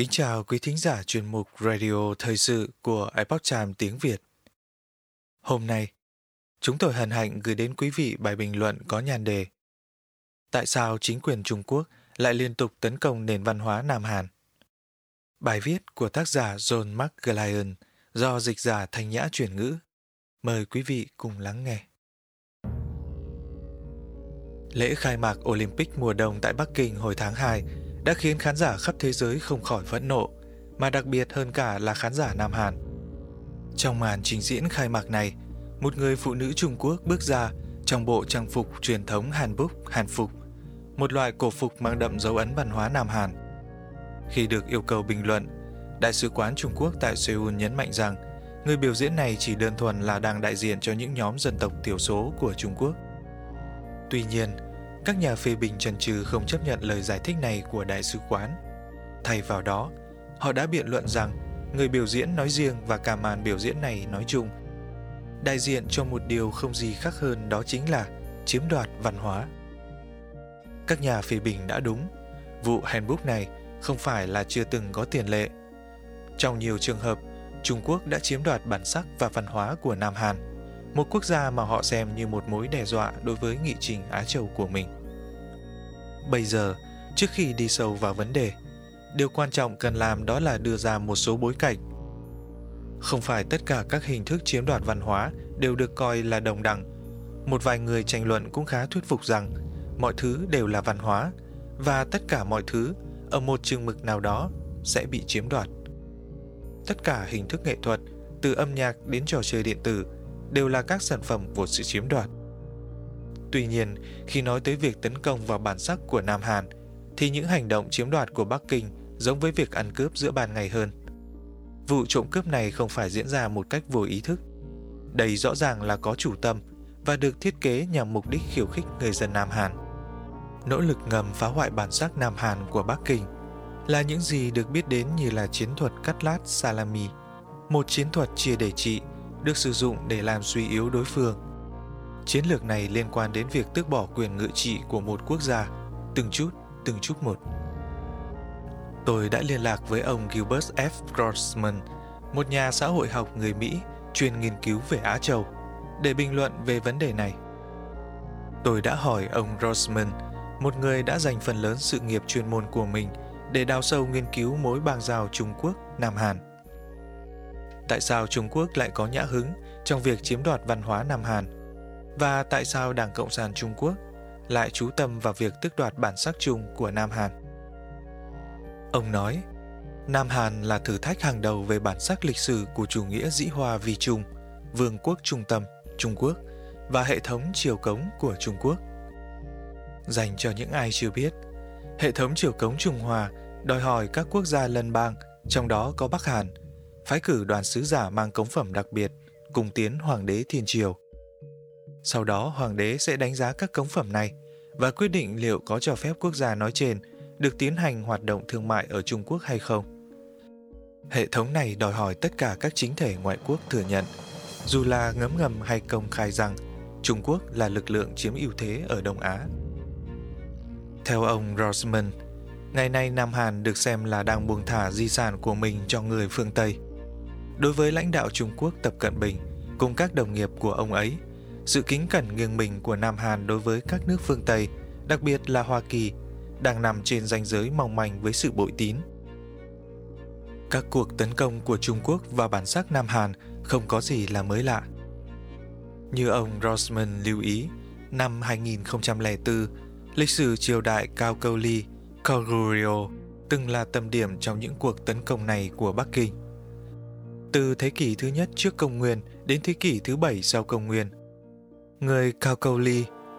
Kính chào quý thính giả chuyên mục Radio Thời sự của Epoch Times tiếng Việt. Hôm nay, chúng tôi hân hạnh gửi đến quý vị bài bình luận có nhan đề Tại sao chính quyền Trung Quốc lại liên tục tấn công nền văn hóa Nam Hàn? Bài viết của tác giả John McGlyon do dịch giả Thanh Nhã chuyển ngữ. Mời quý vị cùng lắng nghe. Lễ khai mạc Olympic mùa đông tại Bắc Kinh hồi tháng 2 đã khiến khán giả khắp thế giới không khỏi phẫn nộ, mà đặc biệt hơn cả là khán giả Nam Hàn. Trong màn trình diễn khai mạc này, một người phụ nữ Trung Quốc bước ra trong bộ trang phục truyền thống Hàn Búc, Hàn Phục, một loại cổ phục mang đậm dấu ấn văn hóa Nam Hàn. Khi được yêu cầu bình luận, Đại sứ quán Trung Quốc tại Seoul nhấn mạnh rằng người biểu diễn này chỉ đơn thuần là đang đại diện cho những nhóm dân tộc thiểu số của Trung Quốc. Tuy nhiên, các nhà phê bình trần trừ không chấp nhận lời giải thích này của đại sứ quán. Thay vào đó, họ đã biện luận rằng người biểu diễn nói riêng và cả màn biểu diễn này nói chung đại diện cho một điều không gì khác hơn đó chính là chiếm đoạt văn hóa. Các nhà phê bình đã đúng, vụ handbook này không phải là chưa từng có tiền lệ. Trong nhiều trường hợp, Trung Quốc đã chiếm đoạt bản sắc và văn hóa của Nam Hàn, một quốc gia mà họ xem như một mối đe dọa đối với nghị trình Á Châu của mình. Bây giờ, trước khi đi sâu vào vấn đề, điều quan trọng cần làm đó là đưa ra một số bối cảnh. Không phải tất cả các hình thức chiếm đoạt văn hóa đều được coi là đồng đẳng. Một vài người tranh luận cũng khá thuyết phục rằng mọi thứ đều là văn hóa và tất cả mọi thứ ở một chừng mực nào đó sẽ bị chiếm đoạt. Tất cả hình thức nghệ thuật, từ âm nhạc đến trò chơi điện tử, đều là các sản phẩm của sự chiếm đoạt. Tuy nhiên, khi nói tới việc tấn công vào bản sắc của Nam Hàn, thì những hành động chiếm đoạt của Bắc Kinh giống với việc ăn cướp giữa ban ngày hơn. Vụ trộm cướp này không phải diễn ra một cách vô ý thức. Đây rõ ràng là có chủ tâm và được thiết kế nhằm mục đích khiêu khích người dân Nam Hàn. Nỗ lực ngầm phá hoại bản sắc Nam Hàn của Bắc Kinh là những gì được biết đến như là chiến thuật cắt lát salami, một chiến thuật chia để trị được sử dụng để làm suy yếu đối phương. Chiến lược này liên quan đến việc tước bỏ quyền ngự trị của một quốc gia, từng chút, từng chút một. Tôi đã liên lạc với ông Gilbert F. Grossman, một nhà xã hội học người Mỹ chuyên nghiên cứu về Á Châu, để bình luận về vấn đề này. Tôi đã hỏi ông Grossman, một người đã dành phần lớn sự nghiệp chuyên môn của mình để đào sâu nghiên cứu mối bang giao Trung Quốc, Nam Hàn. Tại sao Trung Quốc lại có nhã hứng trong việc chiếm đoạt văn hóa Nam Hàn? Và tại sao Đảng Cộng sản Trung Quốc lại chú tâm vào việc tước đoạt bản sắc chung của Nam Hàn? Ông nói, Nam Hàn là thử thách hàng đầu về bản sắc lịch sử của chủ nghĩa dĩ hòa vi trung, vương quốc trung tâm, Trung Quốc và hệ thống triều cống của Trung Quốc. Dành cho những ai chưa biết, hệ thống triều cống Trung Hoa đòi hỏi các quốc gia lân bang, trong đó có Bắc Hàn, phái cử đoàn sứ giả mang cống phẩm đặc biệt cùng tiến Hoàng đế Thiên Triều. Sau đó Hoàng đế sẽ đánh giá các cống phẩm này và quyết định liệu có cho phép quốc gia nói trên được tiến hành hoạt động thương mại ở Trung Quốc hay không. Hệ thống này đòi hỏi tất cả các chính thể ngoại quốc thừa nhận, dù là ngấm ngầm hay công khai rằng Trung Quốc là lực lượng chiếm ưu thế ở Đông Á. Theo ông Rosman, ngày nay Nam Hàn được xem là đang buông thả di sản của mình cho người phương Tây. Đối với lãnh đạo Trung Quốc Tập Cận Bình cùng các đồng nghiệp của ông ấy, sự kính cẩn nghiêng mình của Nam Hàn đối với các nước phương Tây, đặc biệt là Hoa Kỳ, đang nằm trên ranh giới mong manh với sự bội tín. Các cuộc tấn công của Trung Quốc và bản sắc Nam Hàn không có gì là mới lạ. Như ông Rosman lưu ý, năm 2004, lịch sử triều đại Cao Câu Ly, Goguryeo từng là tâm điểm trong những cuộc tấn công này của Bắc Kinh. Từ thế kỷ thứ nhất trước công nguyên đến thế kỷ thứ bảy sau công nguyên, người Cao Câu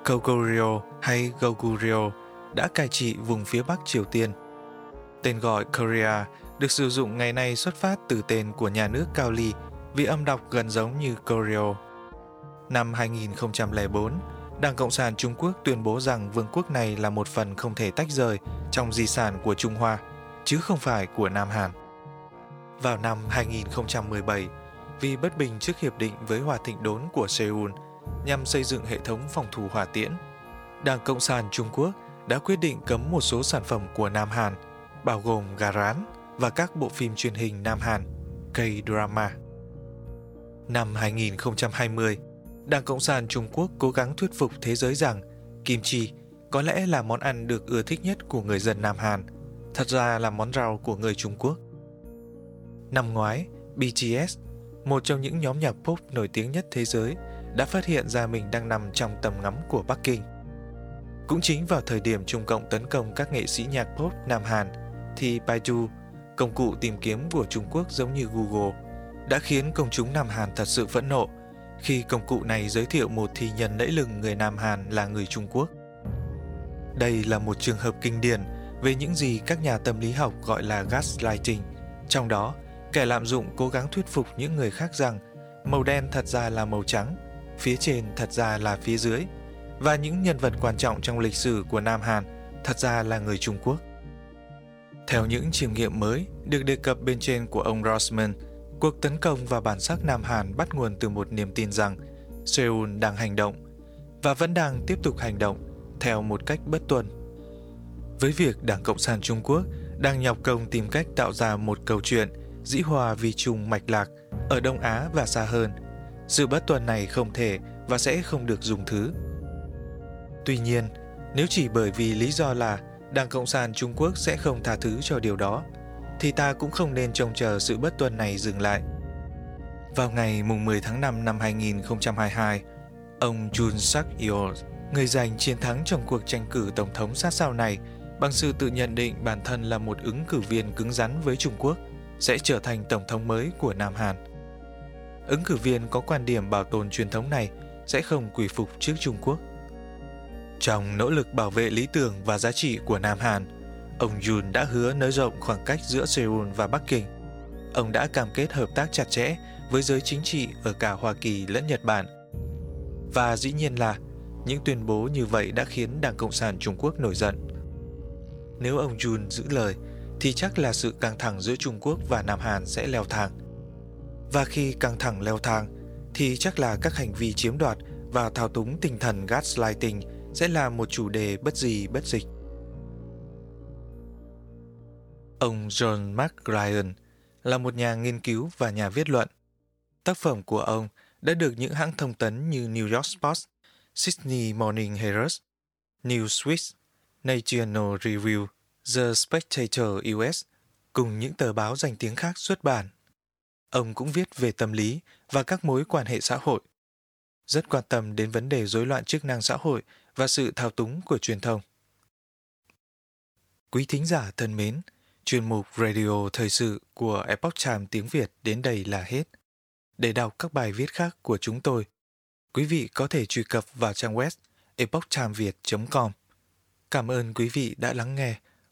Goguryeo hay Goguryeo đã cai trị vùng phía Bắc Triều Tiên. Tên gọi Korea được sử dụng ngày nay xuất phát từ tên của nhà nước Cao Ly vì âm đọc gần giống như Koryo. Năm 2004, Đảng Cộng sản Trung Quốc tuyên bố rằng vương quốc này là một phần không thể tách rời trong di sản của Trung Hoa, chứ không phải của Nam Hàn. Vào năm 2017, vì bất bình trước hiệp định với Hòa Thịnh Đốn của Seoul nhằm xây dựng hệ thống phòng thủ hỏa tiễn, Đảng Cộng sản Trung Quốc đã quyết định cấm một số sản phẩm của Nam Hàn, bao gồm gà rán, và các bộ phim truyền hình Nam Hàn, K-drama. Năm 2020, Đảng Cộng sản Trung Quốc cố gắng thuyết phục thế giới rằng kim chi có lẽ là món ăn được ưa thích nhất của người dân Nam Hàn, thật ra là món rau của người Trung Quốc. Năm ngoái, BTS, một trong những nhóm nhạc pop nổi tiếng nhất thế giới, đã phát hiện ra mình đang nằm trong tầm ngắm của Bắc Kinh. Cũng chính vào thời điểm Trung Cộng tấn công các nghệ sĩ nhạc pop Nam Hàn, thì Baidu, công cụ tìm kiếm của Trung Quốc giống như Google, đã khiến công chúng Nam Hàn thật sự phẫn nộ khi công cụ này giới thiệu một thi nhân lẫy lừng người Nam Hàn là người Trung Quốc. Đây là một trường hợp kinh điển về những gì các nhà tâm lý học gọi là gaslighting. Trong đó, kẻ lạm dụng cố gắng thuyết phục những người khác rằng màu đen thật ra là màu trắng, phía trên thật ra là phía dưới, và những nhân vật quan trọng trong lịch sử của Nam Hàn thật ra là người Trung Quốc. Theo những chiêm nghiệm mới được đề cập bên trên của ông Rossman, cuộc tấn công vào bản sắc Nam Hàn bắt nguồn từ một niềm tin rằng Seoul đang hành động và vẫn đang tiếp tục hành động theo một cách bất tuân. Với việc Đảng Cộng sản Trung Quốc đang nhọc công tìm cách tạo ra một câu chuyện dĩ hòa vì chung mạch lạc ở Đông Á và xa hơn, sự bất tuần này không thể và sẽ không được dùng thứ. Tuy nhiên, nếu chỉ bởi vì lý do là Đảng Cộng sản Trung Quốc sẽ không tha thứ cho điều đó, thì ta cũng không nên trông chờ sự bất tuân này dừng lại. Vào ngày mùng 10 tháng 5 năm 2022, ông Jun Suk Yeol, người giành chiến thắng trong cuộc tranh cử tổng thống sát sao này bằng sự tự nhận định bản thân là một ứng cử viên cứng rắn với Trung Quốc, sẽ trở thành tổng thống mới của Nam Hàn. Ứng cử viên có quan điểm bảo tồn truyền thống này sẽ không quỳ phục trước Trung Quốc. Trong nỗ lực bảo vệ lý tưởng và giá trị của Nam Hàn, ông Yoon đã hứa nới rộng khoảng cách giữa Seoul và Bắc Kinh. Ông đã cam kết hợp tác chặt chẽ với giới chính trị ở cả Hoa Kỳ lẫn Nhật Bản. Và dĩ nhiên là những tuyên bố như vậy đã khiến Đảng Cộng sản Trung Quốc nổi giận. Nếu ông Yoon giữ lời, thì chắc là sự căng thẳng giữa Trung Quốc và Nam Hàn sẽ leo thang. Và khi căng thẳng leo thang, thì chắc là các hành vi chiếm đoạt và thao túng tinh thần gaslighting sẽ là một chủ đề bất gì bất dịch. Ông John McRyan là một nhà nghiên cứu và nhà viết luận. Tác phẩm của ông đã được những hãng thông tấn như New York Post, Sydney Morning Herald, Newsweek, National Review, The Spectator US cùng những tờ báo danh tiếng khác xuất bản. Ông cũng viết về tâm lý và các mối quan hệ xã hội. Rất quan tâm đến vấn đề rối loạn chức năng xã hội và sự thao túng của truyền thông. Quý thính giả thân mến, chuyên mục Radio Thời sự của Epoch Times tiếng Việt đến đây là hết. Để đọc các bài viết khác của chúng tôi, quý vị có thể truy cập vào trang web epochtimesviet.com. Cảm ơn quý vị đã lắng nghe,